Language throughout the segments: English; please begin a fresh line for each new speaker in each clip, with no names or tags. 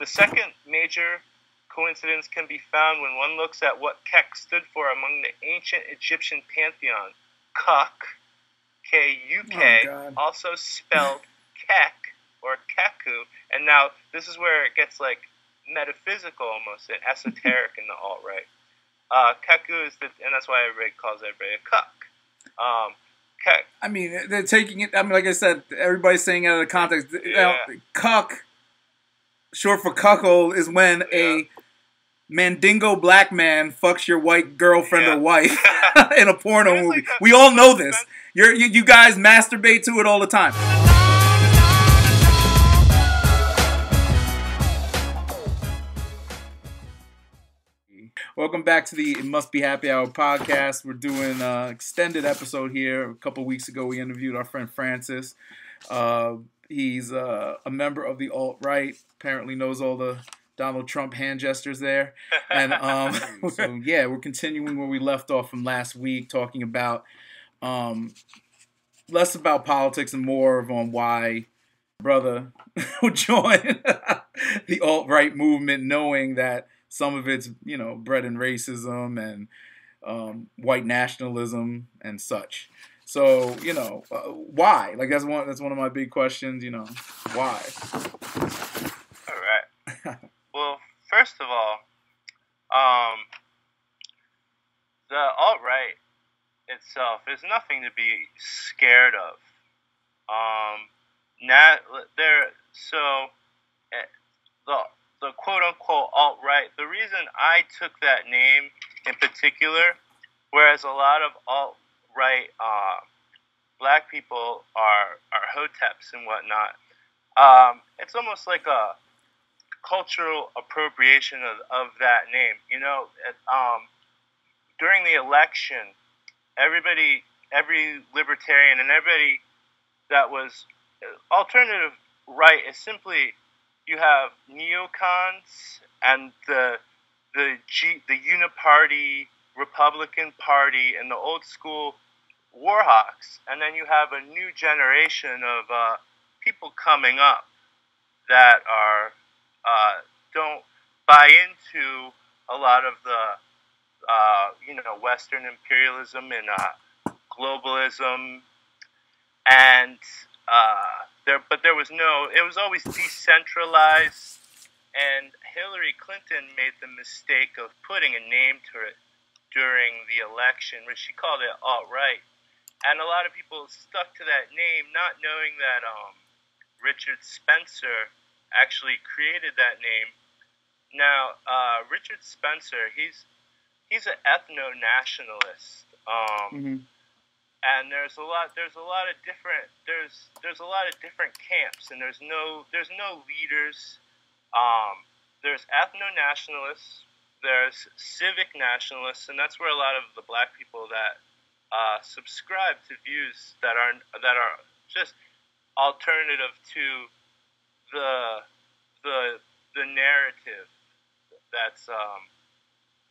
The second major coincidence can be found when one looks at what Kek stood for among the ancient Egyptian pantheon. Kuk, K U K,
Oh,
also spelled Kek or Keku. And now this is where it gets like metaphysical almost and esoteric in the alt right. Uh, Keku is the, and that's why everybody calls everybody a Kuk. Um, Kek,
I mean, they're taking it. I mean, like I said, everybody's saying it out of context.
Yeah.
cuck, short for cuckold, is when a mandingo black man fucks your white girlfriend
Yeah.
or wife in a porno movie. We all know this. You're, you you guys masturbate to it all the time. Welcome back to the It Must Be Happy Hour podcast. We're doing an extended episode here. A couple weeks ago, we interviewed our friend Francis. Uh, he's uh, a member of the alt right. Apparently, knows all the Donald Trump hand gestures there. And um, so, yeah, we're continuing where we left off from last week, talking about um, less about politics and more of on why brother would join the alt right movement, knowing that some of it's you know bred in racism and um, white nationalism and such. So you know uh, why? Like that's one that's one of my big questions. You know why?
All right. well, first of all, um, the alt right itself is nothing to be scared of. Um, not there. So eh, the the quote unquote alt right. The reason I took that name in particular, whereas a lot of alt right uh, black people are are hoteps and whatnot. Um, it's almost like a cultural appropriation of, of that name. You know, it, um, during the election, everybody, every libertarian and everybody that was alternative right is simply you have neocons and the the G, the Uniparty Republican Party and the old school warhawks, and then you have a new generation of uh, people coming up that are uh, don't buy into a lot of the uh, you know Western imperialism and uh, globalism, and uh, there. But there was no. It was always decentralized, and Hillary Clinton made the mistake of putting a name to it during the election, which she called it alt right, and a lot of people stuck to that name, not knowing that um, Richard Spencer actually created that name. Now, uh, Richard Spencer, he's he's an ethno nationalist, um,
Mm-hmm.
and there's a lot there's a lot of different there's there's a lot of different camps, and there's no there's no leaders. Um, there's ethno nationalists, there's civic nationalists, and that's where a lot of the black people that uh, subscribe to views that are that are just alternative to the the the narrative that's um,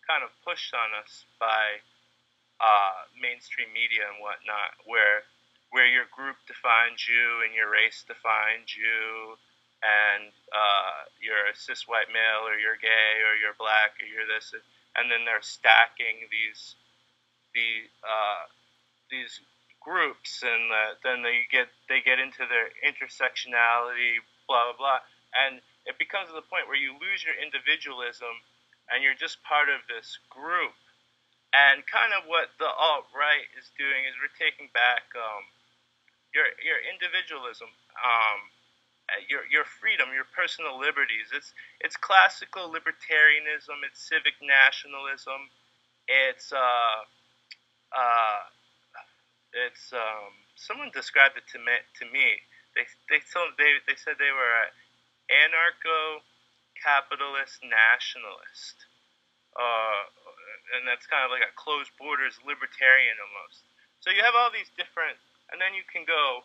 kind of pushed on us by uh, mainstream media and whatnot, where where your group defines you and your race defines you, and uh, you're a cis white male or you're gay or you're black or you're this, and then they're stacking these the uh, these groups, and then they get they get into their intersectionality, blah blah blah, and it becomes to the point where you lose your individualism, and you're just part of this group. And kind of what the alt right is doing is we're taking back um, your your individualism, um, your your freedom, your personal liberties. It's it's classical libertarianism. It's civic nationalism. It's uh, uh, it's um, someone described it to me. To me, they they told they they said they were an anarcho-capitalist nationalist, uh, and that's kind of like a closed borders libertarian almost. So you have all these different, and then you can go.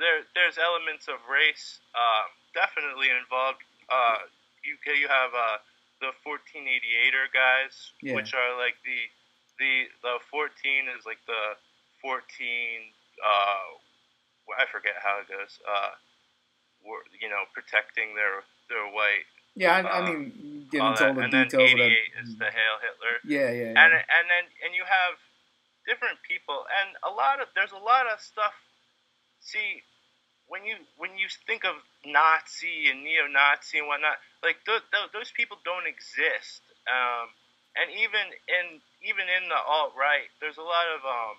There, there's elements of race um, definitely involved. Uh, you you have uh, the 1488er guys,
Yeah.
which are like the the the 14 is like the 14 uh I forget how it goes uh were, you know protecting their their white
Yeah, I, I
Uh,
mean, get
all
into all
that.
the
and then
details of
88
that.
is the Hail Hitler.
Yeah, yeah, yeah.
and and then and you have different people and a lot of there's a lot of stuff see when you when you think of nazi and neo-nazi and whatnot like th- th- those people don't exist um, and even in even in the alt-right there's a lot of um,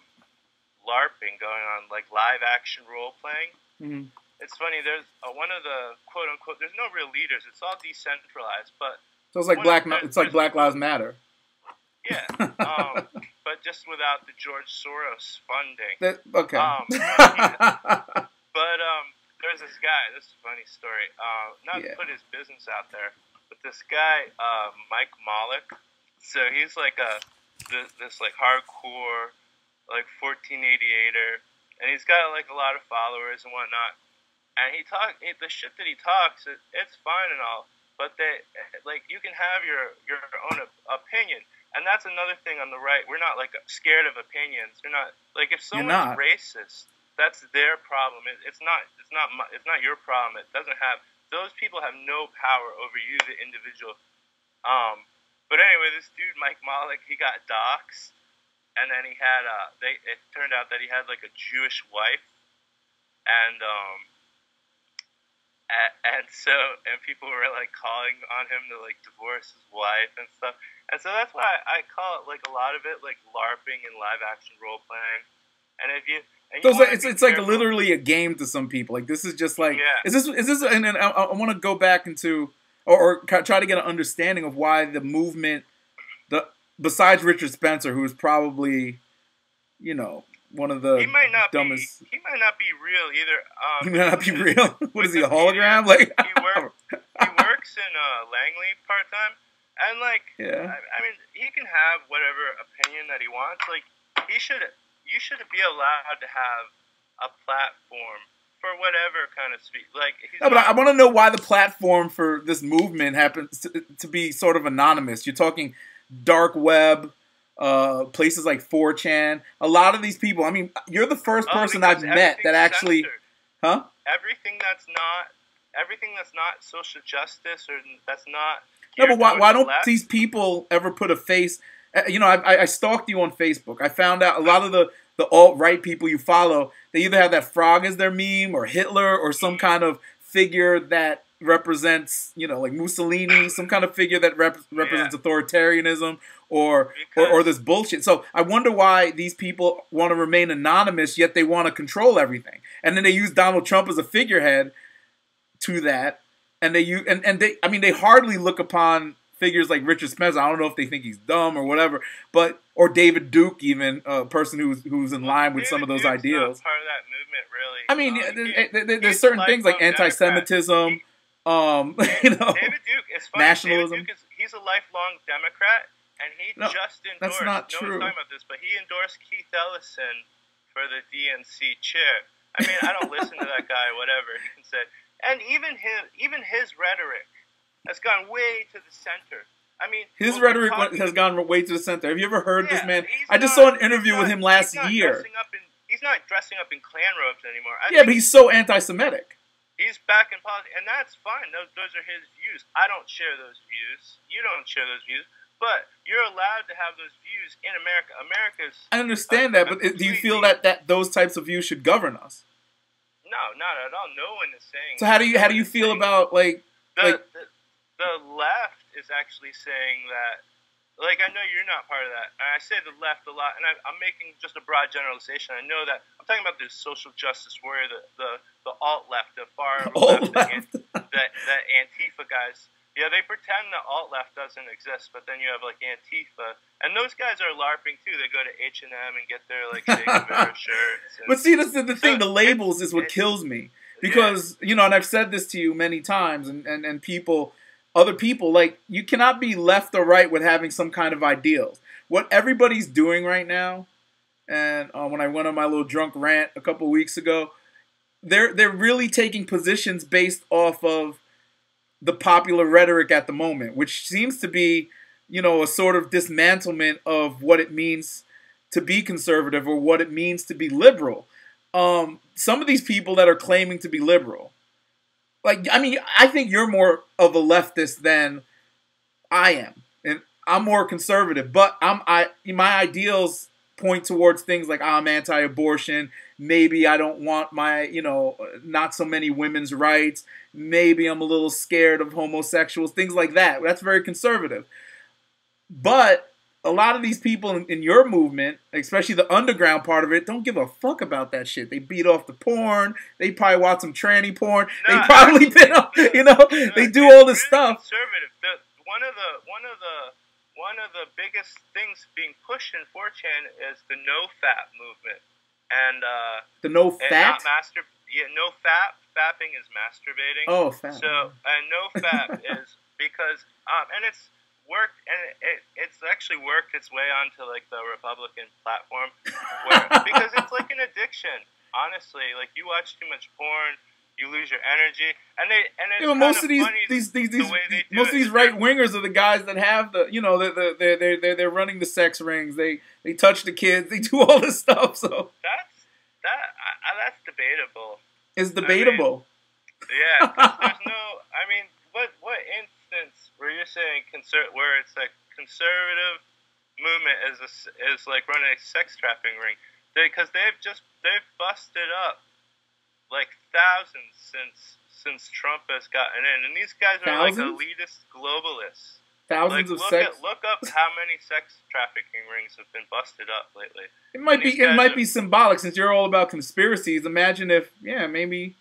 larping going on like live action role playing
Mhm.
it's funny there's uh, one of the quote unquote there's no real leaders it's all decentralized but
So it's like Black. It's like Black Lives Matter.
yeah um, but just without the George Soros funding.
That- okay.
Um, But um, there's this guy. This is a funny story. Uh, not
Yeah.
to put his business out there, but this guy, uh, Mike Malik. So he's like a this, this like hardcore, like 1488er, and he's got like a lot of followers and whatnot. And he talk he, the shit that he talks, it, it's fine and all, but they like you can have your your own op- opinion. And that's another thing on the right. We're not like scared of opinions. We're not like if someone's racist, that's their problem. It, it's not. It's not. My, it's not your problem. It doesn't have. Those people have no power over you, the individual. Um. But anyway, this dude Mike Malik, he got doxxed, and then he had. Uh. They. It turned out that he had like a Jewish wife, and um. a- And so, and people were like calling on him to like divorce his wife and stuff. And so that's why I call it like a lot of it like LARPing and live action role playing. And if you, and you
Those
wanna
it's it's like literally a game to some people. Like this is just like
Yeah.
is this is this and, and I, I want to go back into or, or try to get an understanding of why the movement the besides Richard Spencer who is probably you know one of the
he might not
dumbest
be. He might not be real either. Um,
he might not be real. what is he a hologram? Like
He work, he works in uh, Langley part time, and like
yeah.
I, I mean, he can have whatever opinion that he wants. Like he should, you should be allowed to have a platform for whatever kind of speak. Like
No, but I,
not-
I want to know why the platform for this movement happens to, to be sort of anonymous. You're talking dark web, uh, places like 4chan. A lot of these people. I mean, you're the first
Oh,
person I've met that actually,
censored.
huh?
everything that's not everything that's not social justice or that's not
No, but why, why don't these people ever put a face? uh, You know, I, I- I stalked you on Facebook. I found out a lot of the, the alt right people you follow, they either have that frog as their meme or Hitler or some kind of figure that represents, you know, like Mussolini, some kind of figure that rep- represents authoritarianism or, or or this bullshit. So I wonder why these people want to remain anonymous, yet they want to control everything. And then they use Donald Trump as a figurehead to that and they use and, and they I mean they hardly look upon figures like Richard Spencer. I don't know if they think he's dumb or whatever, but or David Duke, even a person who's who's in line with some of those
Duke's
ideals.
Part of that movement, really.
I mean,
Um,
there-
he-
there- there- there's certain
a
things like anti-Semitism, um, you know.
David Duke is funny.
nationalism.
David Duke is he's a lifelong Democrat, and he
No,
just endorsed.
that's not
no
true.
talking about this, but he endorsed Keith Ellison for the DNC chair. I mean, I don't listen to that guy. Whatever he say, and even his even his rhetoric has gone way to the center. I mean,
His rhetoric
talking-
has gone way to the center. Have you ever heard this man? I just
not-
saw an interview with him last
he's
year.
in, he's not dressing up in Klan robes anymore. I
Yeah, but he's so anti-Semitic.
He's back in politics, and that's fine. Those those are his views. I don't share those views. You don't share those views, but you're allowed to have those views in America. America's
I understand that, but do you feel that that those types of views should govern us?
no, not at all. No one is saying.
So how do you how do you
no one is
feel about like
the,
like-
the the left is actually saying that? Like I know you're not part of that, and I say the left a lot, and I, I'm making just a broad generalization. I know that I'm talking about the social justice warrior, the the, the alt left, the far
alt
left, that that Antifa guys. Yeah, they pretend the alt left doesn't exist, but then you have like Antifa, and those guys are larping too. They go to H and M and get their like shirts. And,
But see, that's the, the thing. The labels is what
it's-
kills me because you know, and I've said this to you many times, and and and people, other people, like you cannot be left or right with having some kind of ideals. What everybody's doing right now, and uh, when I went on my little drunk rant a couple weeks ago, they're they're really taking positions based off of the popular rhetoric at the moment, which seems to be, you know, a sort of dismantlement of what it means to be conservative or what it means to be liberal. Um, some of these people that are claiming to be liberal, like I mean, I think you're more of a leftist than I am, and I'm more conservative. But I'm I my ideals point towards things like I'm anti-abortion. Maybe I don't want my you know not so many women's rights. Maybe I'm a little scared of homosexuals. Things like that. That's very conservative. But a lot of these people in, in, your movement, especially the underground part of it, don't give a fuck about that shit. They beat off the porn. They probably watch some tranny porn. No, they probably been, you know, no, they do all this
really
stuff.
Conservative. The, one of the one of the one of the biggest things being pushed in 4chan is the no fat movement, and uh,
the no fap.
master. Yeah, no fat. Fapping is masturbating.
Oh, fap.
So, and no fat is because um, and it's worked, and it, it's actually worked its way onto like the Republican platform, where, because it's like an addiction. Honestly, like you watch too much porn, you lose your energy, and they and it's
yeah, most of these these these, these the most of these right wingers are the guys that have the you know they're they're they're they're, they're running the sex rings. They they touch the kids. They do all this stuff. So
that's that I, that's debatable.
It's debatable.
I mean, yeah, there's no. I mean, what what in where you're saying conser- where it's like conservative movement is a, is like running a sex trafficking ring because they, they've just they've busted up like thousands since since Trump has gotten in, and these guys are thousands? like elitist globalists.
Thousands
like,
of sex.
At, look up how many sex trafficking rings have been busted up lately.
It might be it might are, be symbolic since you're all about conspiracies. Imagine if yeah maybe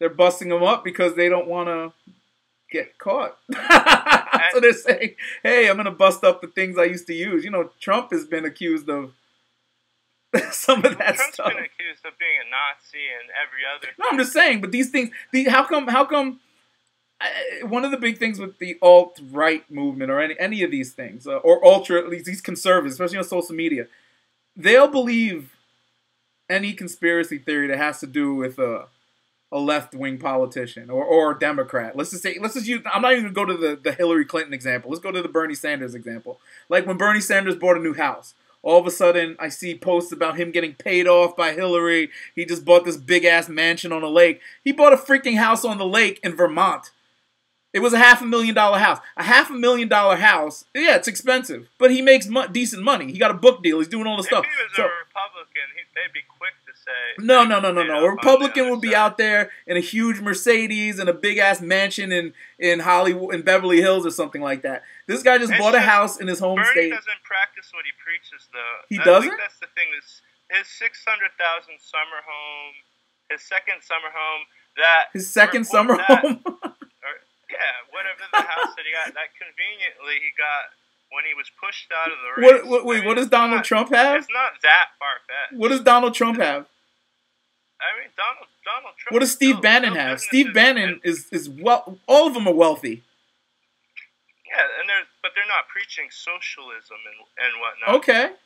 they're busting them up because they don't want to get caught. so they're saying, "Hey, I'm gonna bust up the things I used to use." You know, Trump has been accused of some of that
Trump's
stuff.
been accused of being a Nazi and every other.
No, I'm just saying. But these things, the, how come? How come? Uh, one of the big things with the alt right movement or any any of these things, uh, or ultra, at least these conservatives, especially on social media, they'll believe any conspiracy theory that has to do with uh, a left wing politician or, or a Democrat. Let's just say, let's just use, I'm not even going to go to the, the Hillary Clinton example. Let's go to the Bernie Sanders example. Like when Bernie Sanders bought a new house, all of a sudden I see posts about him getting paid off by Hillary. He just bought this big ass mansion on a lake. He bought a freaking house on the lake in Vermont. It was a half a million dollar house. A half a million dollar house. Yeah, it's expensive, but he makes mo- decent money. He got a book deal. He's doing all the stuff.
If he was
so,
a Republican, he, they'd be quick say.
No, no, no, no, no. A Republican would be side. out there in a huge Mercedes and a big ass mansion in in Hollywood, in Beverly Hills, or something like that. This guy just
it's
bought just, a house in his home
Bernie
state.
doesn't practice what he preaches, though.
He doesn't.
that's the thing. Is his six hundred thousand summer home, his second summer home. That
his second summer that, home.
Yeah, whatever the house that he got, that conveniently he got when he was pushed out of the race.
What, what, wait, I mean, what does Donald
not,
Trump have?
It's not that far fetched.
What does Donald Trump have?
I mean, Donald Donald Trump.
What does Steve Bannon have? Steve Bannon is is well. All of them are wealthy.
Yeah, and they're but they're not preaching socialism and and whatnot.
Okay.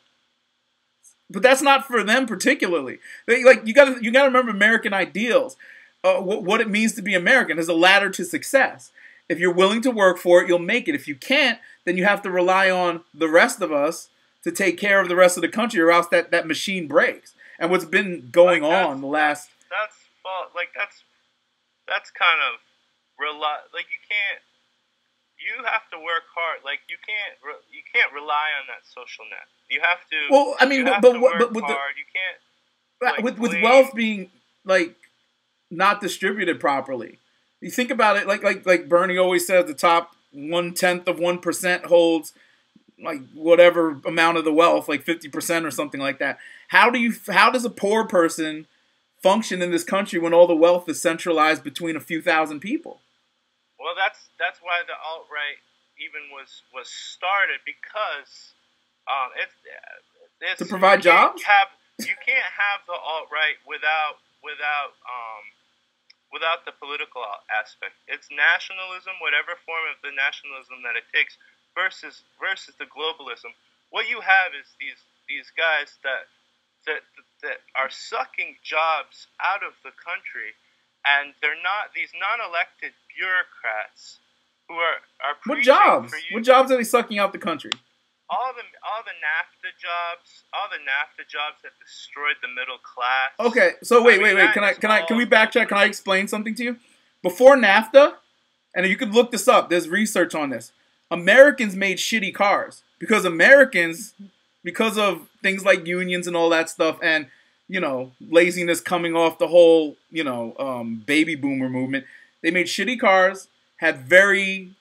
But that's not for them particularly. They, like you got to you got to remember American ideals. Uh, what, what it means to be American is a ladder to success. If you're willing to work for it, you'll make it. If you can't, then you have to rely on the rest of us to take care of the rest of the country, or else that, that machine breaks. And what's been going like on the last
that's like that's that's kind of rely like you can't you have to work hard. Like you can't you can't rely on that social net. You have to.
Well, I mean, but but, but with
hard.
the,
you can't uh,
like, with with wealth being like not distributed properly. You think about it, like like like Bernie always says, the top one tenth of one percent holds like whatever amount of the wealth, like fifty percent or something like that. How do you? How does a poor person function in this country when all the wealth is centralized between a few thousand people?
Well, that's that's why the alt right even was was started because um, it's, it's
to provide jobs.
Have you can't have the alt right without without um, without the political aspect. It's nationalism, whatever form of the nationalism that it takes, versus versus the globalism. What you have is these these guys that that that are sucking jobs out of the country, and they're not these non-elected bureaucrats who are are
what jobs? What jobs are they sucking out the country?
all the all the NAFTA jobs, all the NAFTA jobs that destroyed the middle class.
Okay, so wait, I mean, wait, wait. Can I can I can we backtrack? Can I explain something to you? before NAFTA, and you could look this up. There's research on this. Americans made shitty cars because Americans, because of things like unions and all that stuff, and you know laziness coming off the whole you know um, baby boomer movement, they made shitty cars, had very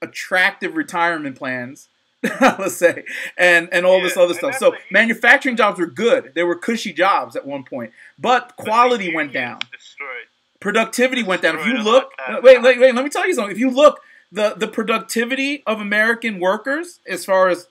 attractive retirement plans. let's say, and and all
Yeah,
this other stuff. So manufacturing jobs were good; they were cushy jobs at one point, but quality went down
Destroyed.
productivity went down. If you look,
that
wait, wait, wait. Let me tell you something. If you look, the the productivity of American workers, as far as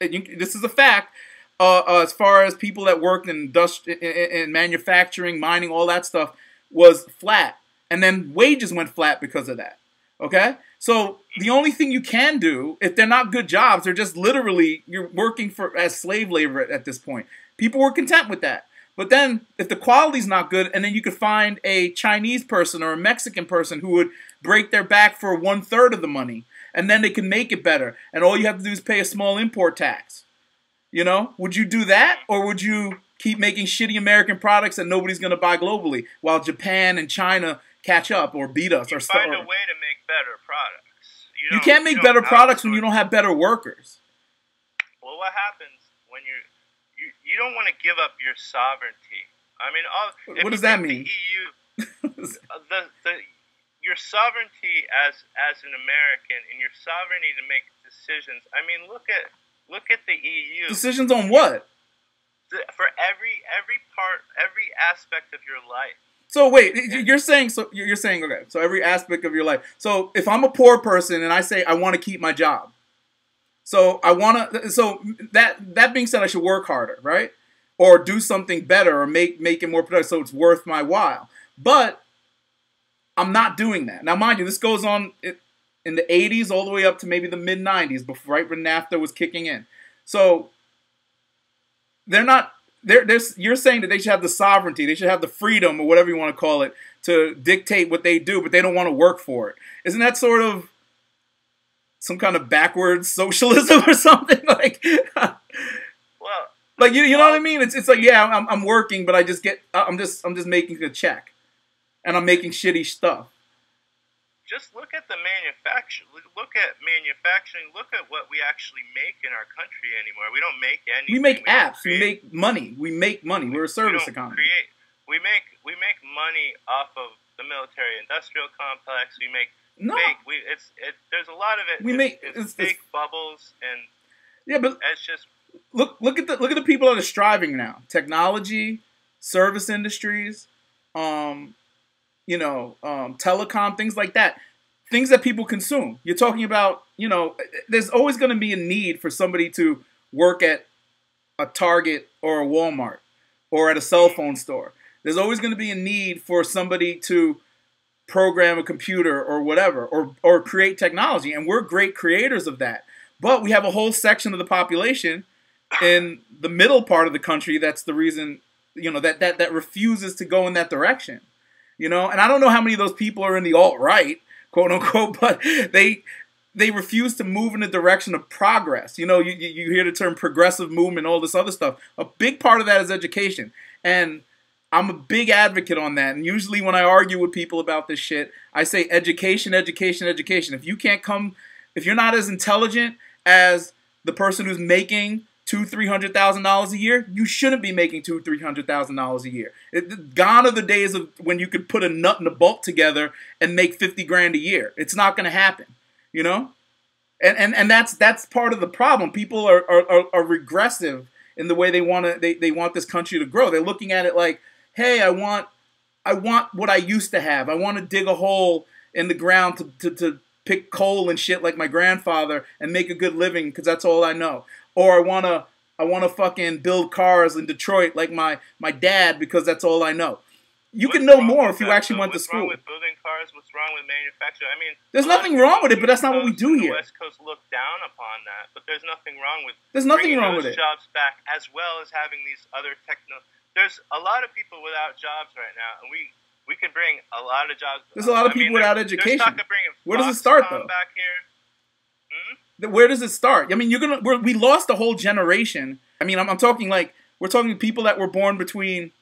you, this is a fact, uh, uh, as far as people that worked in, in in manufacturing, mining, all that stuff, was flat, and then wages went flat because of that. Okay, so the only thing you can do, if they're not good jobs, they're just literally you're working for as slave labor at, at this point. People were content with that. But then, if the quality's not good, and then you could find a Chinese person or a Mexican person who would break their back for one third of the money, and then they can make it better, and all you have to do is pay a small import tax. You know, would you do that, or would you keep making shitty American products that nobody's going to buy globally, while Japan and China catch up or beat us
You
or
find a way to make better products.
You
don't-
can't make
don't
better products when you don't have better workers.
Well, what happens when you're you you don't want to give up your sovereignty? I mean, all,
What does that mean?
The EU, the the your sovereignty as as an American and your sovereignty to make decisions. I mean, look at look at the EU
Decisions on what?
For every every part, every aspect of your life.
So wait, you're saying so you're saying okay. So every aspect of your life. So if I'm a poor person and I say I want to keep my job, so I want to. So that that being said, I should work harder, right? Or do something better, or make make it more productive, so it's worth my while. But I'm not doing that now. Mind you, this goes on in the 80s all the way up to maybe the mid 90s, before right when NAFTA was kicking in. So they're not they're, they're, you're saying that they should have the sovereignty, they should have the freedom, or whatever you want to call it, to dictate what they do, but they don't want to work for it. Isn't that sort of some kind of backwards socialism or something? Like,
Well,
like you, you know what I mean? It's, it's like, yeah, I'm, I'm working, but I just get, I'm just, I'm just making a check, and I'm making shitty stuff.
just look at the manufacture. Look at manufacturing. Look at what we actually make in our country anymore. We don't make anything.
We make
don't
apps, we make money, we make money. We're a service
don't
economy.
Create. We make we make money off of the military-industrial complex. We make
No,
fake. We it's it. There's a lot of it.
We
it's,
make-
it's,
it's-
fake
it's-
bubbles, and
yeah, but
it's just
look look at the look at the people that are striving now. Technology, service industries, um, you know, um, telecom, things like that. Things that people consume. You're talking about, you know, there's always going to be a need for somebody to work at a Target or a Walmart or at a cell phone store. There's always going to be a need for somebody to program a computer or whatever or or create technology and we're great creators of that. But we have a whole section of the population in the middle part of the country that's the reason you know that that that refuses to go in that direction you know? And i don't know how many of those people are in the alt right quote unquote but they they refuse to move in the direction of progress. You know you, you you hear the term progressive movement all this other stuff. A big part of that is education. And i'm a big advocate on that. And usually when i argue with people about this shit i say education education education. If you can't come if you're not as intelligent as the person who's making two, three hundred thousand dollars a year, you shouldn't be making two, three hundred thousand dollars a year. It, gone are the days of when you could put a nut and a bolt together and make fifty grand a year. It's not going to happen, you know. And and and that's that's part of the problem. People are are, are, are regressive in the way they want to they, they want this country to grow. They're looking at it like, hey, I want I want what I used to have. I want to dig a hole in the ground to, to, to pick coal and shit like my grandfather and make a good living because that's all I know. Or I wanna I wanna fucking build cars in Detroit like my my dad because that's all I know. You can know more if you
that,
actually
though?
went to school.
What's wrong with building cars? What's wrong with manufacturing? I mean,
There's nothing wrong with it, but that's not what we do here.
The West Coast look down upon that, but there's nothing wrong with
There's nothing wrong
those
with it.
jobs back as well as having these other techno. There's a lot of people without jobs right now, and we we can bring a lot of jobs.
There's a lot of
I mean,
people without education.
There's talk of bringing
Where does it start, though?
Back here. Hmm?
Where does it start? I mean, you're gonna we lost a whole generation. I mean, I'm, I'm talking like we're talking people that were born between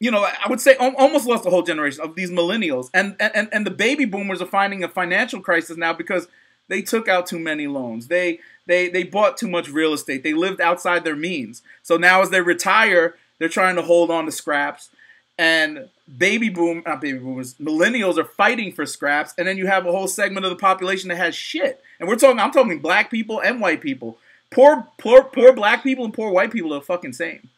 you know, I would say almost lost a whole generation of these millennials, and and and the baby boomers are finding a financial crisis now because they took out too many loans. They they they bought too much real estate. They lived outside their means. So now as they retire, they're trying to hold on to scraps. And baby boom, not baby boomers, millennials are fighting for scraps, and then you have a whole segment of the population that has shit. And we're talking, I'm talking black people and white people. Poor, poor, poor black people and poor white people are fucking same.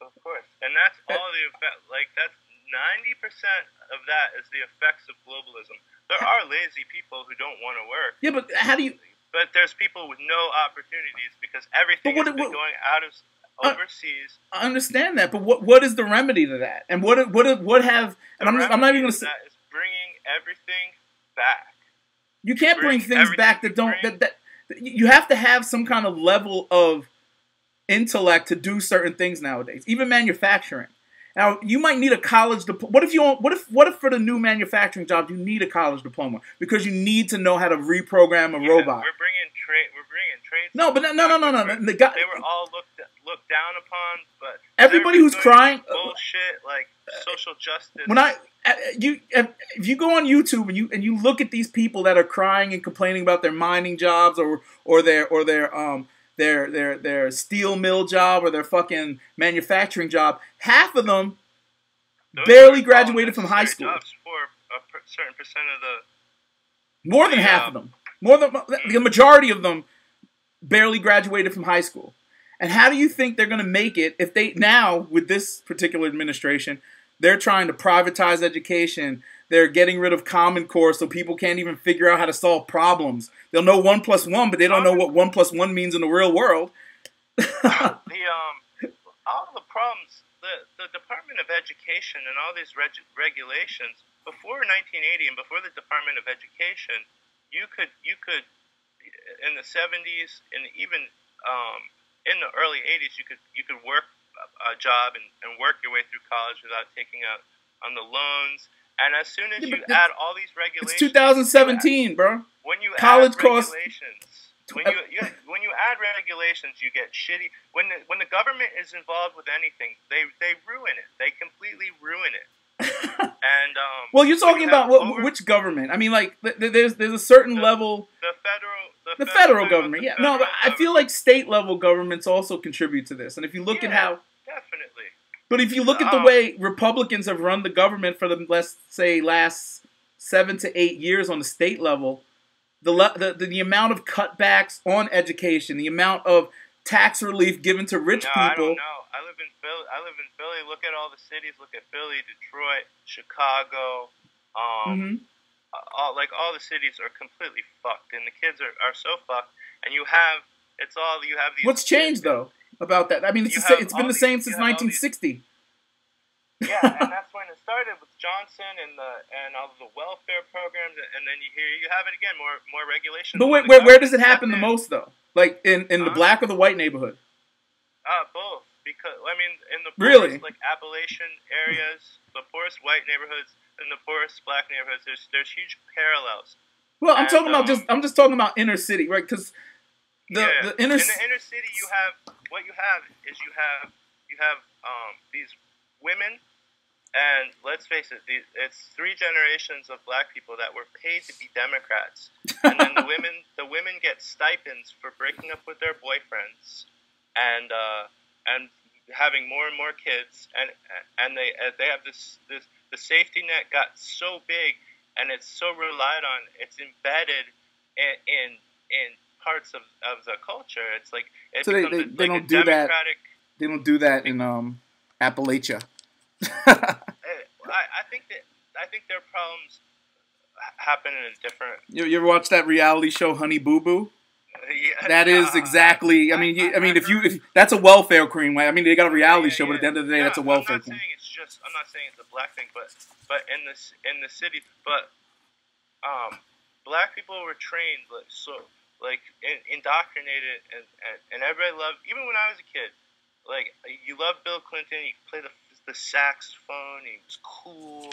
Of course, and that's eh. all the effect. Like that's ninety percent of that is the effects of globalism. There are lazy people who don't want to work.
Yeah, but how do you?
But there's people with no opportunities because everything what, has been what, going out of overseas.
I understand that, but what what is the remedy to that? And what what what have? And I'm, I'm not even going to say
that is bringing everything back.
You can't bring, bring things back that don't that, that you have to have some kind of level of intellect to do certain things nowadays, even manufacturing. Now you might need a college diploma. What if you what if what if for the new manufacturing jobs you need a college diploma because you need to know how to reprogram a
yeah,
robot?
We're bringing trade. We're bringing trade.
No, but no, no, no, no, no.
The guy, they were all looked looked down upon, but
everybody who's crying
bullshit like social justice.
When I uh, you if you go on YouTube and you and you look at these people that are crying and complaining about their mining jobs or or their or their um their their their steel mill job or their fucking manufacturing job, half of them Those barely graduated from high school.
Jobs for a certain percent of the
more than half of them, more than the majority of them barely graduated from high school. And how do you think they're going to make it if they now with this particular administration, they're trying to privatize education, they're getting rid of Common Core so people can't even figure out how to solve problems. They'll know one plus one, but they don't know what one plus one means in the real world.
the um, all the problems, the the Department of Education and all these reg- regulations before 1980 and before the Department of Education, you could you could in the 70s and even um, in the early 80s, you could you could work a job and, and work your way through college without taking out on the loans and as soon as you add all these regulations,
it's 2017, bro.
When you college add regulations, costs. when you, uh, you when you add regulations, you get shitty. When the, when the government is involved with anything, they they ruin it. They completely ruin it. And um,
well, you're talking about what, over, which government? I mean, like there's there's a certain
the,
level.
The federal.
The, the federal, federal government, yeah. no, but I feel like state level governments also contribute to this. And if you look
yeah,
at how
definitely
but if you look at the way Republicans have run the government for the let's say last seven to eight years on the state level, the the, the amount of cutbacks on education, the amount of tax relief given to rich
no,
people. I
don't know. I live in Philly. I live in Philly. Look at all the cities. Look at Philly, Detroit, Chicago. Um, mm-hmm. all like all the cities are completely fucked, and the kids are, are so fucked. And you have it's all you have these.
What's changed though? about that. I mean, it's, the, it's been the same since 1960.
yeah, and that's when it started with Johnson and the and all the welfare programs, and then you hear you have it again, more more regulation.
But where, where, where does it happen the most though? Like in, in the black or the white neighborhood?
Uh, both. Because I mean, in the
poorest, really
like Appalachian areas, the poorest white neighborhoods and the poorest black neighborhoods, there's there's huge parallels.
Well, I'm and, talking about um, just I'm just talking about inner city, right? Because the,
yeah.
the inner
in the inner city, you have what you have is you have you have um, these women, and let's face it, these, it's three generations of black people that were paid to be Democrats, and then the women the women get stipends for breaking up with their boyfriends, and uh, and having more and more kids, and and they they have this this the safety net got so big, and it's so relied on, it's embedded in in, in parts of, of the culture. It's like it so they, they, they like don't do that.
They don't do that in um, Appalachia.
I, I think that I think their problems happen in a different.
You, you ever watch that reality show, Honey Boo Boo?
Yeah,
that is exactly. I mean, you, I mean, if you if that's a welfare queen, right? I mean, they got a reality yeah, show, but at the end of the day,
no,
that's a welfare
I'm not
queen.
Saying it's just. I'm not saying it's a black thing, but but in this in the city, but um, black people were trained like, so like in, indoctrinated, and, and and everybody loved. Even when I was a kid, like you loved Bill Clinton. You played the the saxophone. He was cool,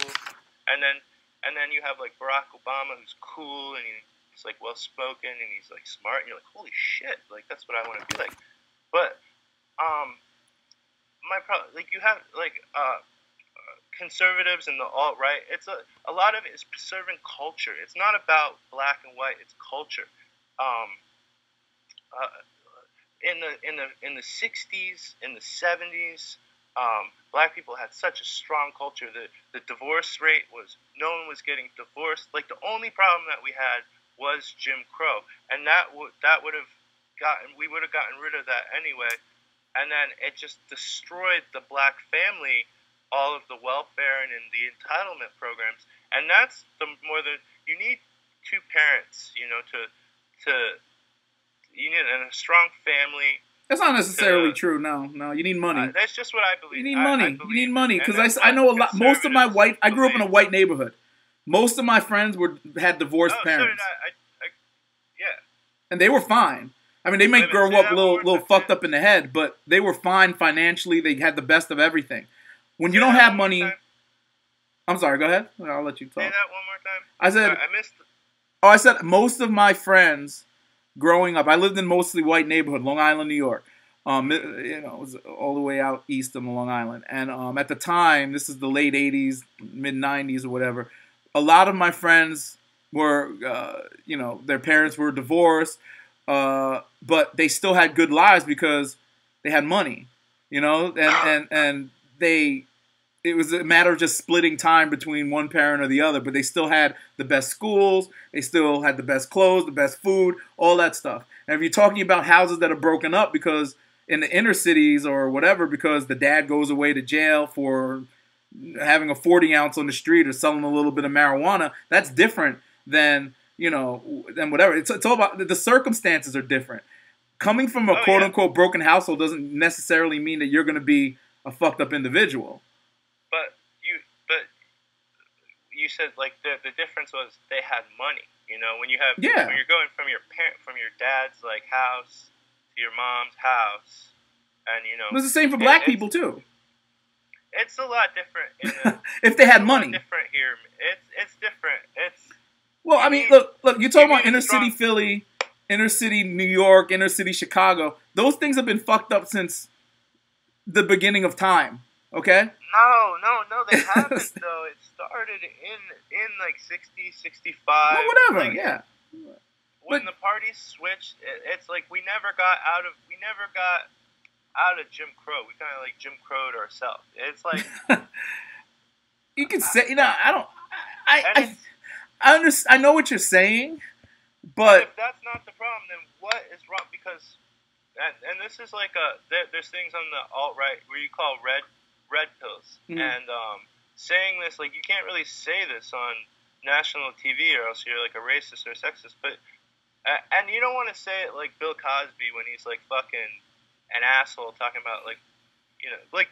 and then and then you have like Barack Obama, who's cool and he's like well spoken and he's like smart, and you're like, holy shit, like that's what I want to be like. But um, my problem, like you have like uh, conservatives and the alt right. It's a a lot of it is preserving culture. It's not about black and white. It's culture. Um, uh, in the in the in the '60s, in the '70s, um, black people had such a strong culture. The the divorce rate was no one was getting divorced. Like the only problem that we had was Jim Crow, and that would that would have gotten we would have gotten rid of that anyway. And then it just destroyed the black family, all of the welfare and, and the entitlement programs. And that's the more than you need two parents, you know, to to you need a strong family.
That's not necessarily to, true. No, no, you need money.
Uh, that's just what I believe.
You need money. I, I you need money because I, I know a lot. Most of my white. I grew up in a white neighborhood. Most of my friends were had divorced
oh,
parents.
So I, I, yeah.
And they were fine. I mean, they may grow up a little, little fucked up in the head, but they were fine financially. They had the best of everything. When you don't have money, I'm sorry. Go ahead. I'll let you talk.
Say that one more time.
I said.
I missed.
Oh, I said most of my friends growing up. I lived in mostly white neighborhood, Long Island, New York. Um, you know, it was all the way out east of Long Island. And um, at the time, this is the late '80s, mid '90s, or whatever. A lot of my friends were, uh, you know, their parents were divorced uh, but they still had good lives because they had money, you know, and and and they. It was a matter of just splitting time between one parent or the other, but they still had the best schools, they still had the best clothes, the best food, all that stuff. And if you're talking about houses that are broken up because in the inner cities or whatever, because the dad goes away to jail for having a 40 ounce on the street or selling a little bit of marijuana, that's different than you know, and whatever. It's, it's all about the circumstances are different. Coming from a oh, quote yeah. unquote broken household doesn't necessarily mean that you're going to be a fucked up individual.
But you, but you said like the the difference was they had money. You know, when you have
yeah.
when you're going from your parent from your dad's like house to your mom's house, and you know,
it's the same for black people too.
It's a lot different.
if they had money,
different here. It's it's different. It's
well, I mean, look, look. You're talking about inner city Philly, inner city New York, inner city Chicago. Those things have been fucked up since the beginning of time. Okay.
No, no, no. They haven't though. It started in in like 60, 65.
Well, whatever.
Like,
yeah.
When but, the parties switched, it, it's like we never got out of we never got out of Jim Crow. We kind of like Jim Crowed ourselves. It's like
you can say, you know, I don't. I, I I understand. I know what you're saying, but
if that's not the problem, then what is wrong? Because and, and this is like a there, there's things on the alt right where you call red red pills, mm-hmm. and um, saying this like you can't really say this on national TV or else you're like a racist or sexist. But and you don't want to say it like Bill Cosby when he's like fucking an asshole talking about like you know like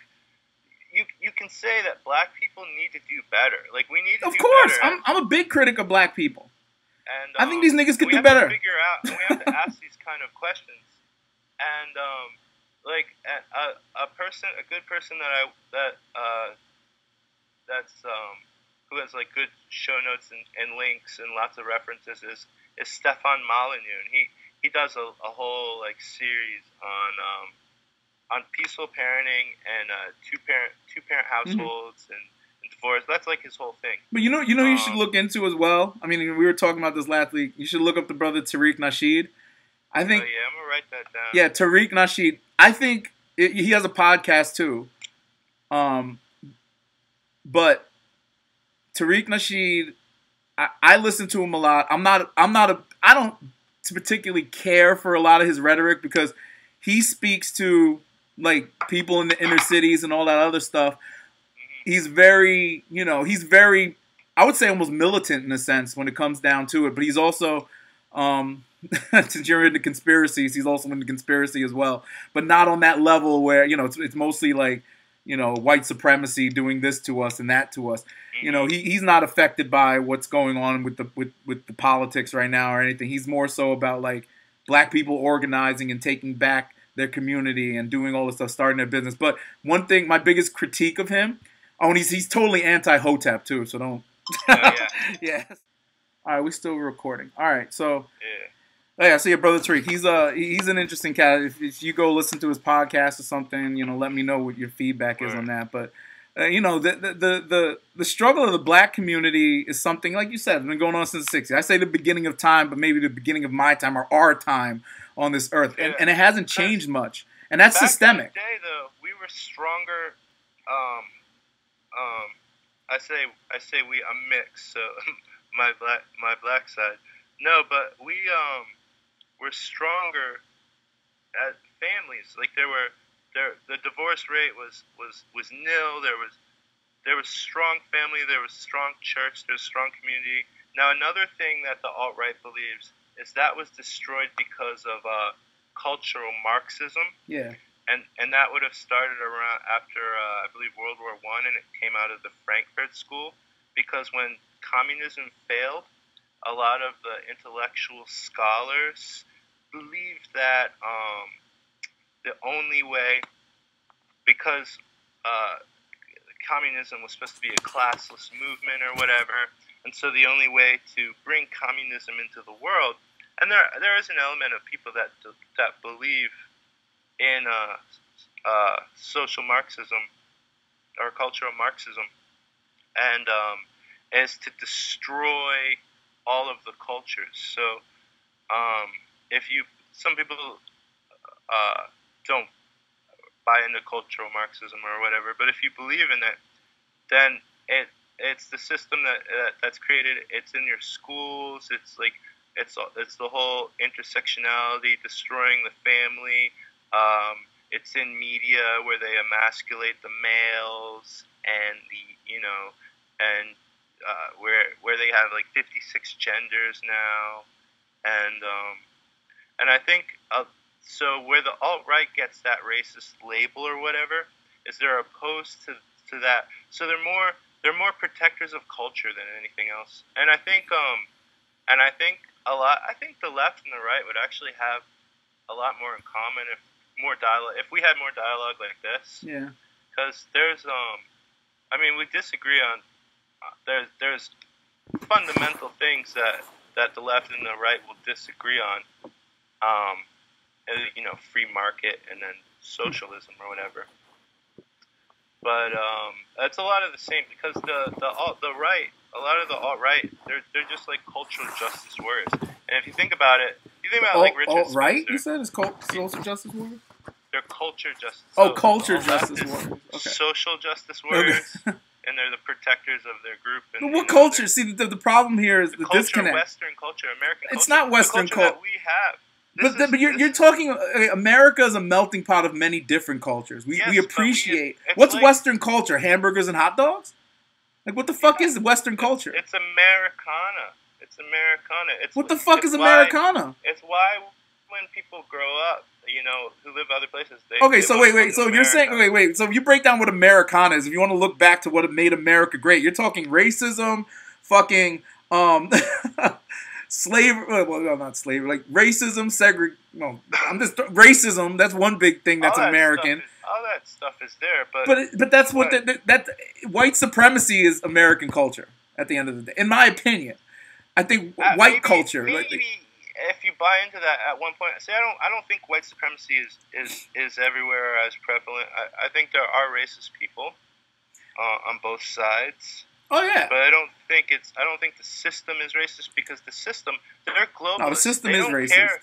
you you can say that black people need to do better. Like we need to.
Of course, I'm I'm a big critic of black people.
And
um, I think these niggas could
do
better.
figure out. we have to ask these kind of questions. And um, like a, a person, a good person that I that uh, that's um, who has like good show notes and, and links and lots of references is is Stefan Molyneux. And he he does a, a whole like series on um, on peaceful parenting and uh, two parent two parent mm-hmm. households mm-hmm. and, and, divorce. That's like his whole thing.
But you know, you know, um, you should um, look into as well. I mean, we were talking about this last week. You should look up the brother Tariq Nasheed. I think.
Oh, yeah, I'm gonna write that down.
Yeah, Tariq Nasheed. I think it, he has a podcast too. Um, but Tariq Nasheed, I, I listen to him a lot. I'm not. I'm not a. I don't particularly care for a lot of his rhetoric because he speaks to like people in the inner cities and all that other stuff. He's very, you know, he's very, I would say almost militant in a sense when it comes down to it. But he's also, um, since you're into conspiracies, he's also into conspiracy as well. But not on that level where, you know, it's, it's mostly like, you know, white supremacy doing this to us and that to us. You know, mm-hmm. he, he's not affected by what's going on with the with, with the politics right now or anything. He's more so about like black people organizing and taking back their community and doing all this stuff, starting their business. But one thing, my biggest critique of him, oh, and he's he's totally anti Hotep too. So don't.
Oh, yeah.
yes. All right, we're still recording. All right, so.
Yeah.
Oh yeah, see your brother Tariq. He's uh he's an interesting cat. If, if, you go listen to his podcast or something, you know, let me know what your feedback is right. on that. But Uh, you know, the, the, the the the struggle of the black community is something like you said, it's been going on since the '60s. I say the beginning of time, but maybe the beginning of my time or our time on this earth, and,
Yeah.
and it hasn't changed much, and that's
Back
systemic.
In the day, though, we were stronger. Um, um, I say I say we a mix. So my black my black side. No, but we um were stronger as families. Like there were there the divorce rate was was was nil. There was there was strong family. There was strong church. There was strong community. Now another thing that the alt right believes is that was destroyed because of uh, cultural Marxism
Yeah,
and and that would have started around after uh, I believe World War One, and it came out of the Frankfurt School because when communism failed, a lot of the intellectual scholars believed that um, the only way, because uh, communism was supposed to be a classless movement or whatever, and so the only way to bring communism into the world, and there there is an element of people that that believe in uh, uh, social Marxism or cultural Marxism, and um, is to destroy all of the cultures. So, um, if you, some people uh, don't buy into cultural Marxism or whatever, but if you believe in it, then it it's the system that, that that's created. It's in your schools. It's like it's it's the whole intersectionality, destroying the family. Um, it's in media where they emasculate the males and the you know and uh, where where they have like 56 genders now and um, and I think uh, so where the alt right gets that racist label or whatever is they're opposed to, to that. So they're more they're more protectors of culture than anything else. And I think um and I think a lot I think the left and the right would actually have a lot more in common if more dialogue if we had more dialogue like this.
Yeah.
because there's um i mean we disagree on uh, there's there's fundamental things that that the left and the right will disagree on um you know free market and then socialism or whatever but um it's a lot of the same because the the alt the right a lot of the alt right they're they're just like cultural justice warriors and if you think about it you think about like Richard
alt right? You said it's cult, social justice warriors.
they're culture justice
Oh,
so
culture justice warriors. Okay.
social justice
Okay.
warriors and they're the protectors of their group. And,
But what culture? See, the, the problem here is
The,
the,
culture,
disconnect.
Western culture, American culture.
It's not Western
culture
cul-
that we have.
But,
is-
but you're, you're talking. Uh, America is a melting pot of many different cultures. We,
Yes,
we
but we-
appreciate. What's
like-
Western culture? Hamburgers and hot dogs? Like what the fuck is Western culture?
It's Americana. It's Americana. It's
What the fuck
it's
is
why-
Americana?
It's why when people grow up, you know, who live other places, they
Okay,
they
so wait, wait. So you're saying, wait, wait. So if you break down what Americana is, if you want to look back to what made America great, you're talking racism, fucking um, slavery. Well, no, not slavery. Like racism, segregation. No, I'm just racism. That's one big thing that's
All that
American.
Is, all that stuff is there, but,
But it- but that's what
What?
the, that white supremacy is American culture at the end of the day. In my opinion, I think
Uh,
white
maybe-
culture.
Maybe
like-
if you buy into that at one point, see, I don't, I don't think white supremacy is is, is everywhere as prevalent. I, I think there are racist people uh, on both sides,
oh yeah,
but I don't think it's, I don't think the system is racist because the system, they're global.
No, the system
they
is
don't
racist.
Care,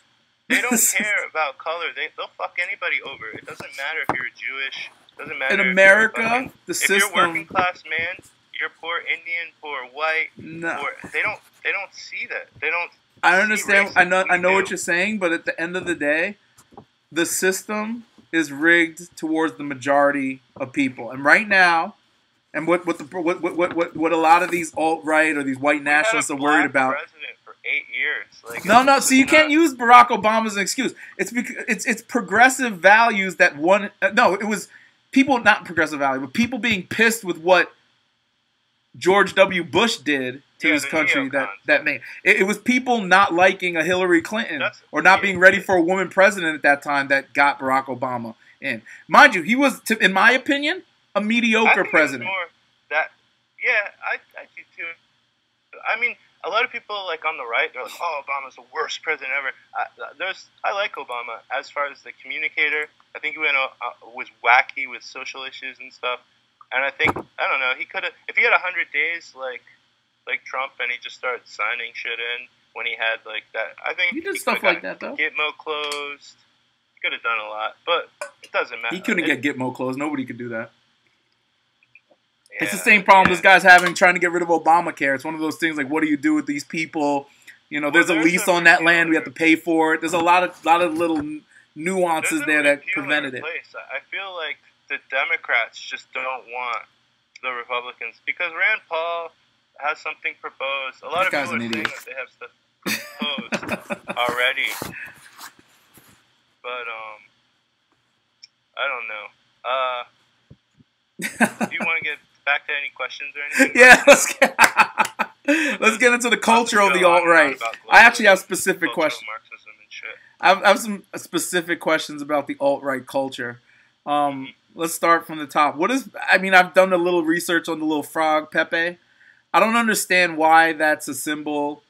they don't care about color. They they'll fuck anybody over. It doesn't matter if you're Jewish. It Doesn't matter.
in
if you're
America,
fucking-
the system.
if you're working class man, you're poor Indian, poor white,
No,
poor. They don't. They don't see that. They don't.
I understand. I know. I know
We
what you're saying, but at the end of the day, the system is rigged towards the majority of people. And right now, and what what the what what what what, what a lot of these alt right or these white
We had a
nationalists are worried about.
For eight years. Like,
No, no. So you can't use Barack Obama as an excuse. It's because it's it's progressive values that one. uh, No, it was people not progressive value, but people being pissed with what George W. Bush did to
Yeah,
his country. That
neocons.
that made it, it was people not liking a Hillary Clinton
That's-
or not
yeah.
being ready for a woman president at that time that got Barack Obama in. Mind you, he was, to, in my opinion, a mediocre
think it was
president.
More that, yeah, I, I do too. I mean, a lot of people like on the right, they're like, "Oh, Obama's the worst president ever." I, there's, I like Obama as far as the communicator. I think he went uh, uh, was wacky with social issues and stuff. and I think I don't know. He could have if he had hundred days like like Trump, and he just started signing shit in when he had like that. I think
he did he stuff like that though.
Gitmo closed. He could have done a lot, but it doesn't matter.
He couldn't
it,
get Gitmo closed. Nobody could do that. Yeah, it's the same problem yeah. this guy's having trying to get rid of Obamacare. It's one of those things like, what do you do with these people? You know, well, there's, there's, a lease on that land. We have to pay for it. There's a lot of lot of little nuances there that prevented it.
I feel like the Democrats just don't want the Republicans because Rand Paul has something proposed. A lot this of people are saying that they have stuff proposed already, but um, I don't know. Uh, do you want to get back to any questions or anything?
yeah, let's get, let's get into the culture of the alt right. I actually have specific questions. I have, I have, some specific questions about the alt right culture. Um, mm-hmm. Let's start from the top. What is? I mean, I've done a little research on the little frog Pepe. I don't understand why that's a symbol.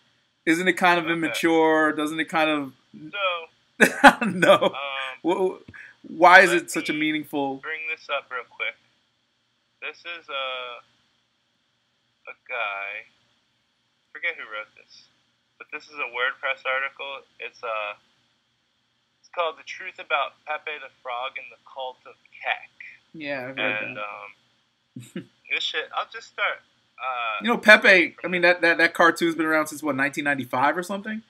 Isn't it kind of okay. immature? Doesn't it kind of?
No.
no. Um, why is it such a meaningful?
Bring this up real quick. This is a a guy. Forget who wrote this, but this is a WordPress article. It's a. Uh, it's called "The Truth About Pepe the Frog and the Cult of Kek."
Yeah, I've
heard and, that. Um, this shit. I'll just start. Uh,
you know, Pepe. I mean, that, that that cartoon's been around since what 1995 or something.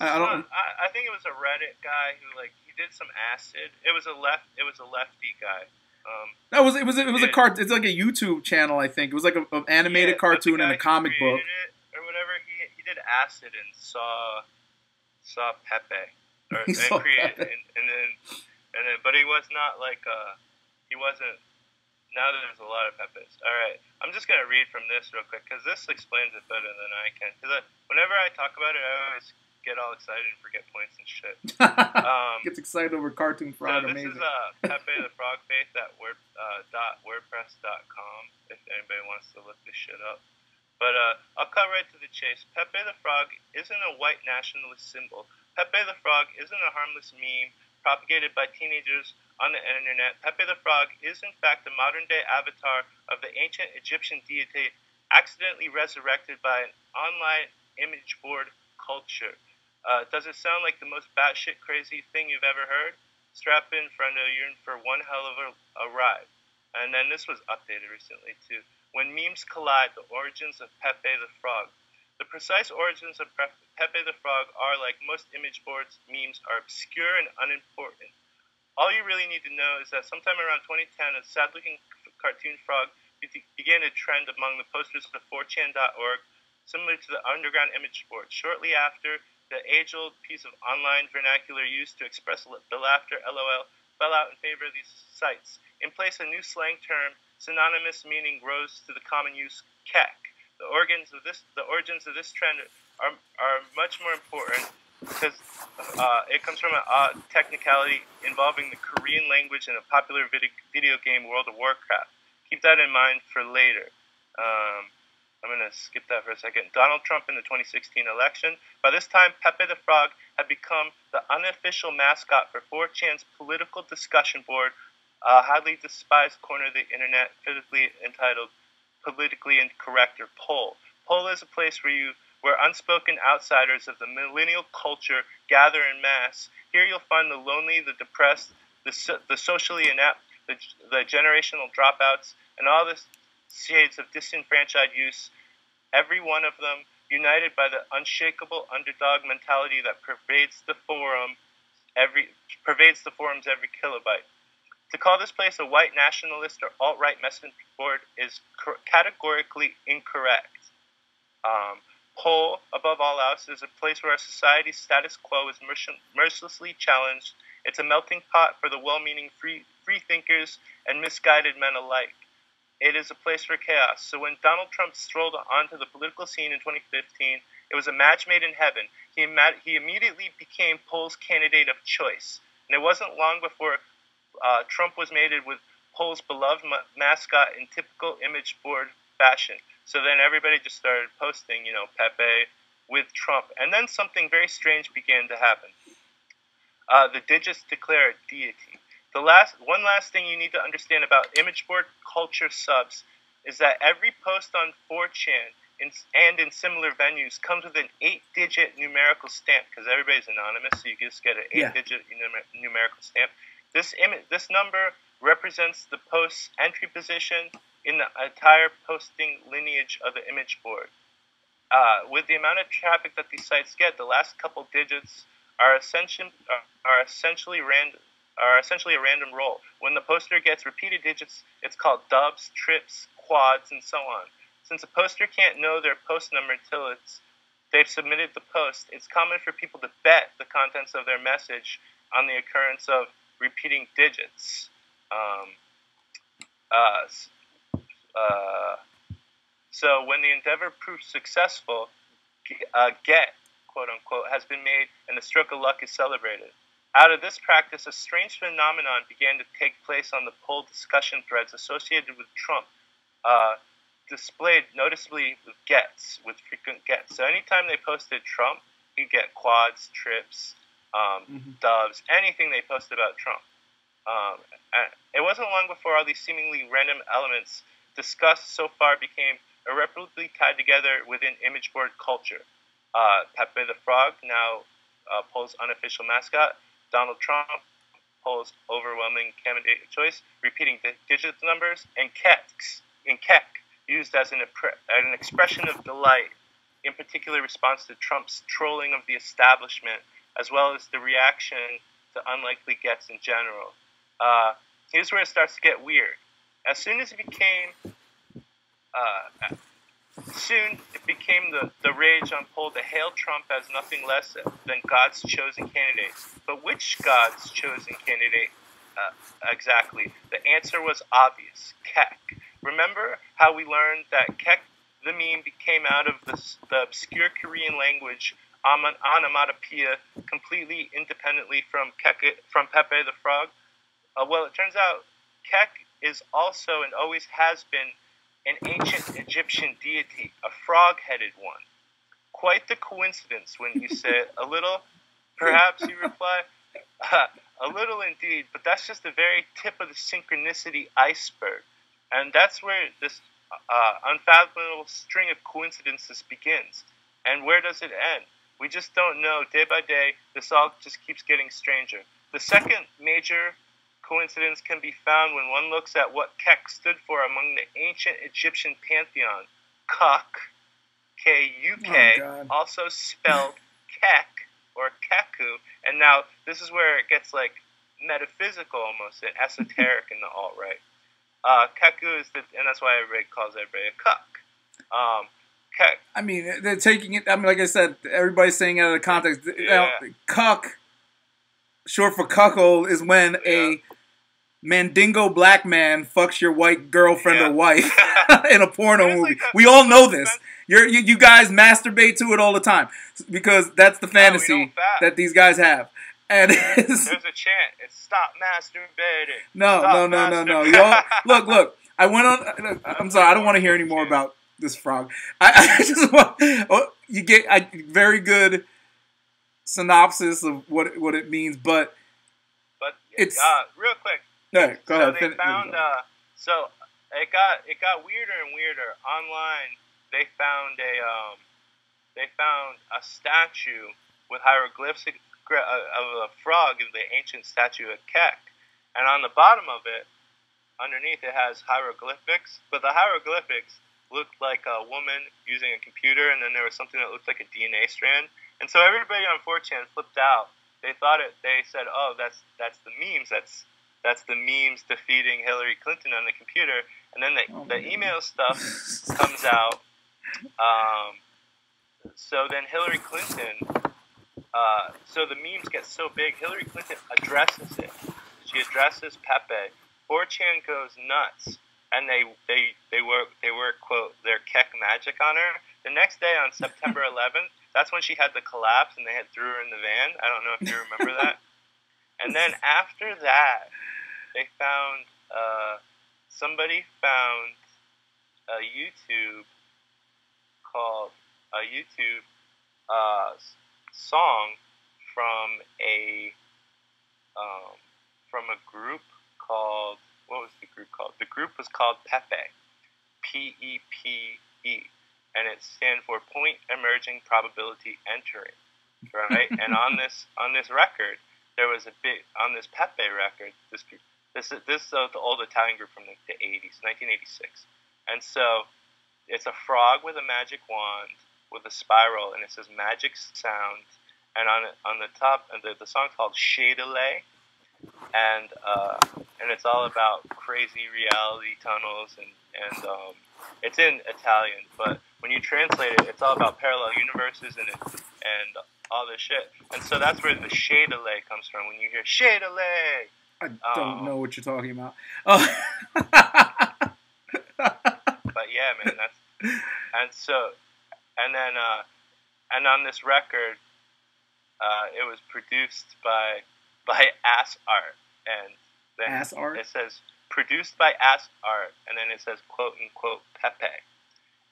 I, I don't.
I, I think it was a Reddit guy who like he did some acid. It was a left. It was a lefty guy. Um,
that was it was it was a cart. It's like a YouTube channel, I think. It was like an animated yeah, cartoon and a comic book.
or whatever. He he did acid and saw saw Pepe or and created and, and, then and then but he was not like uh he wasn't. Now there's a lot of Pepes. All right, I'm just gonna read from this real quick because this explains it better than I can. Because whenever I talk about it, I always get all excited and forget points and shit.
Um, Gets excited over cartoon frog.
So this
Amazing.
is uh, Pepe the Frog Faith at word, uh, dot wordpress.com if anybody wants to look this shit up. But uh, I'll cut right to the chase. Pepe the Frog isn't a white nationalist symbol. Pepe the Frog isn't a harmless meme propagated by teenagers on the internet. Pepe the Frog is in fact the modern day avatar of the ancient Egyptian deity accidentally resurrected by an online image board culture. Uh, does it sound like the most batshit crazy thing you've ever heard? Strap in, friendo, you're in for one hell of a, a ride. And then this was updated recently too. When memes collide, the origins of Pepe the Frog. The precise origins of Pepe the Frog are, like most image boards, memes are obscure and unimportant. All you really need to know is that sometime around 2010, a sad-looking cartoon frog began a trend among the posters of 4chan.org, similar to the underground image board. Shortly after, the age-old piece of online vernacular used to express the laughter LOL fell out in favor of these sites. In place, a new slang term, synonymous meaning, rose to the common use kek. The origins of this, the origins of this trend are, are much more important because uh, it comes from a odd technicality involving the Korean language in a popular video, video game, World of Warcraft. Keep that in mind for later. Um, I'm going to skip that for a second. Donald Trump in the 2016 election. By this time, Pepe the Frog had become the unofficial mascot for 4chan's political discussion board, a highly despised corner of the internet, critically entitled Politically Incorrect or Poll. Poll is a place where you where unspoken outsiders of the millennial culture gather in mass. Here you'll find the lonely, the depressed, the, the socially inept, the, the generational dropouts, and all this shades of disenfranchised youth, every one of them united by the unshakable underdog mentality that pervades the forum every pervades the forum's every kilobyte. To call this place a white nationalist or alt-right message board is categorically incorrect. Um, Poll, above all else, is a place where our society's status quo is mercilessly challenged. It's a melting pot for the well-meaning free, free thinkers and misguided men alike it is a place for chaos. So when Donald Trump strolled onto the political scene in 2015, it was a match made in heaven. He, he immediately became Poll's candidate of choice. And it wasn't long before uh, Trump was mated with Poll's beloved ma- mascot in typical image board fashion. So then everybody just started posting, you know, Pepe with Trump. And then something very strange began to happen. Uh, the digits declare a deity. The last one last thing you need to understand about image board culture subs is that every post on 4chan in, and in similar venues comes with an eight-digit numerical stamp because everybody's anonymous, so you just get an eight-digit yeah. numerical stamp. This image, this number represents the post's entry position in the entire posting lineage of the image board. Uh, with the amount of traffic that these sites get, the last couple digits are, essentially are essentially random are essentially a random roll. When the poster gets repeated digits, it's called dubs, trips, quads, and so on. Since a poster can't know their post number until it's they've submitted the post, it's common for people to bet the contents of their message on the occurrence of repeating digits. Um, uh, uh, so when the endeavor proves successful, uh, get quote unquote has been made and the stroke of luck is celebrated. Out of this practice, a strange phenomenon began to take place on the poll discussion threads associated with Trump, uh, displayed noticeably with gets, with frequent gets. So anytime they posted Trump, you get quads, trips, um, mm-hmm. doves, anything they posted about Trump. Um, it wasn't long before all these seemingly random elements discussed so far became irreparably tied together within image board culture. Uh, Pepe the Frog, now uh, Poll's unofficial mascot, Donald Trump polls overwhelming candidate choice, repeating the digit numbers, and keks, in kek, used as an, an expression of delight, in particular response to Trump's trolling of the establishment, as well as the reaction to unlikely gets in general. Uh, here's where it starts to get weird. As soon as it became uh, Soon it became the, the rage on poll to hail Trump as nothing less than God's chosen candidate. But which God's chosen candidate uh, exactly? The answer was obvious Kek. Remember how we learned that Kek, the meme, came out of the, the obscure Korean language onomatopoeia completely independently from, Kek, from Pepe the Frog? Uh, well, it turns out Kek is also and always has been an ancient Egyptian deity, a frog headed one. Quite the coincidence when you say a little, perhaps you reply, uh, a little indeed, but that's just the very tip of the synchronicity iceberg. And that's where this uh, unfathomable string of coincidences begins. And where does it end? We just don't know. Day by day, this all just keeps getting stranger. The second major coincidence can be found when one looks at what Kek stood for among the ancient Egyptian pantheon. Kuk, K U K, oh, also spelled Kek or Keku. And now this is where it gets like metaphysical almost and esoteric in the alt right. Uh, Keku is the, and that's why everybody calls everybody a Kuk. Um, Kek.
I mean, they're taking it. I mean, like I said, everybody's saying it out of the context. Yeah. Now, Cuck, short for cuckold, is when yeah. a Mandingo black man fucks your white girlfriend yeah. or wife in a porno movie. Like a, we all know this. You're, you you guys masturbate to it all the time because that's the fantasy no, that these guys have. And
there's a chant. It's stop masturbating.
No, stop no, no, no, no. Look, look. I went on. I'm sorry. I don't want to hear any more about this frog. I, I just want. Oh, you get a very good synopsis of what what it means, but
but it's uh, real quick.
Yeah, go
so
ahead.
they found. Uh, so it got it got weirder and weirder. Online, they found a um, they found a statue with hieroglyphs uh, of a frog, in the ancient statue of Kek, and on the bottom of it, underneath it has hieroglyphics, but the hieroglyphics looked like a woman using a computer, and then there was something that looked like a DNA strand. And so everybody on 4chan flipped out. They thought it. They said, "Oh, that's that's the memes. That's that's the memes defeating Hillary Clinton on the computer, and then the, oh, the email stuff comes out. Um, so then Hillary Clinton, uh, so the memes get so big, Hillary Clinton addresses it. She addresses Pepe. 4chan goes nuts, and they they they work they work quote their Kek magic on her. The next day on September 11th, that's when she had the collapse and they had threw her in the van. I don't know if you remember that. And then after that, they found uh, somebody found a YouTube called a YouTube uh, song from a um, from a group called what was the group called? The group was called Pepe, P E P E, and it stands for Point Emerging Probability Entering, right? and on this on this record, there was a bit on this Pepe record. This this is this is the old Italian group from the, the 80s, 1986, and so it's a frog with a magic wand with a spiral, and it says magic sound. And on on the top, and the the song's called Shadilay, and uh, and it's all about crazy reality tunnels and and um, it's in Italian, but when you translate it, it's all about parallel universes and it, and all this shit. And so that's where the Shadilay comes from. When you hear Shadilay,
I don't um, know what you're talking about.
Oh. but yeah, man, that's and so and then uh, and on this record, uh, it was produced by by Ass Art, and then
Ass Art.
It says produced by Ass Art, and then it says quote unquote Pepe.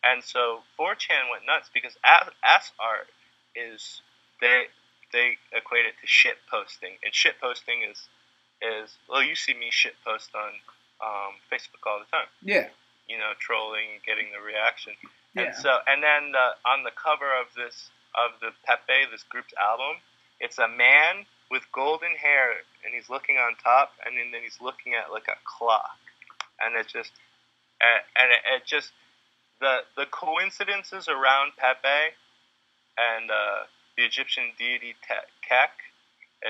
And so 4chan went nuts because Ass, Ass Art is they they equate it to shit posting, and shit posting is is well, you see me shit post on um, Facebook all the time.
Yeah.
You know, trolling, getting the reaction.
Yeah.
And so, and then the, on the cover of this of the Pepe, this group's album, it's a man with golden hair, and he's looking on top, and then, he's looking at like a clock, and it's just, and, and it, it, just the the coincidences around Pepe and uh, the Egyptian deity Kek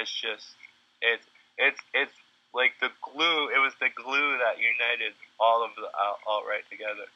is just it's it's it's like the glue. It was the glue that united all of the alt right together.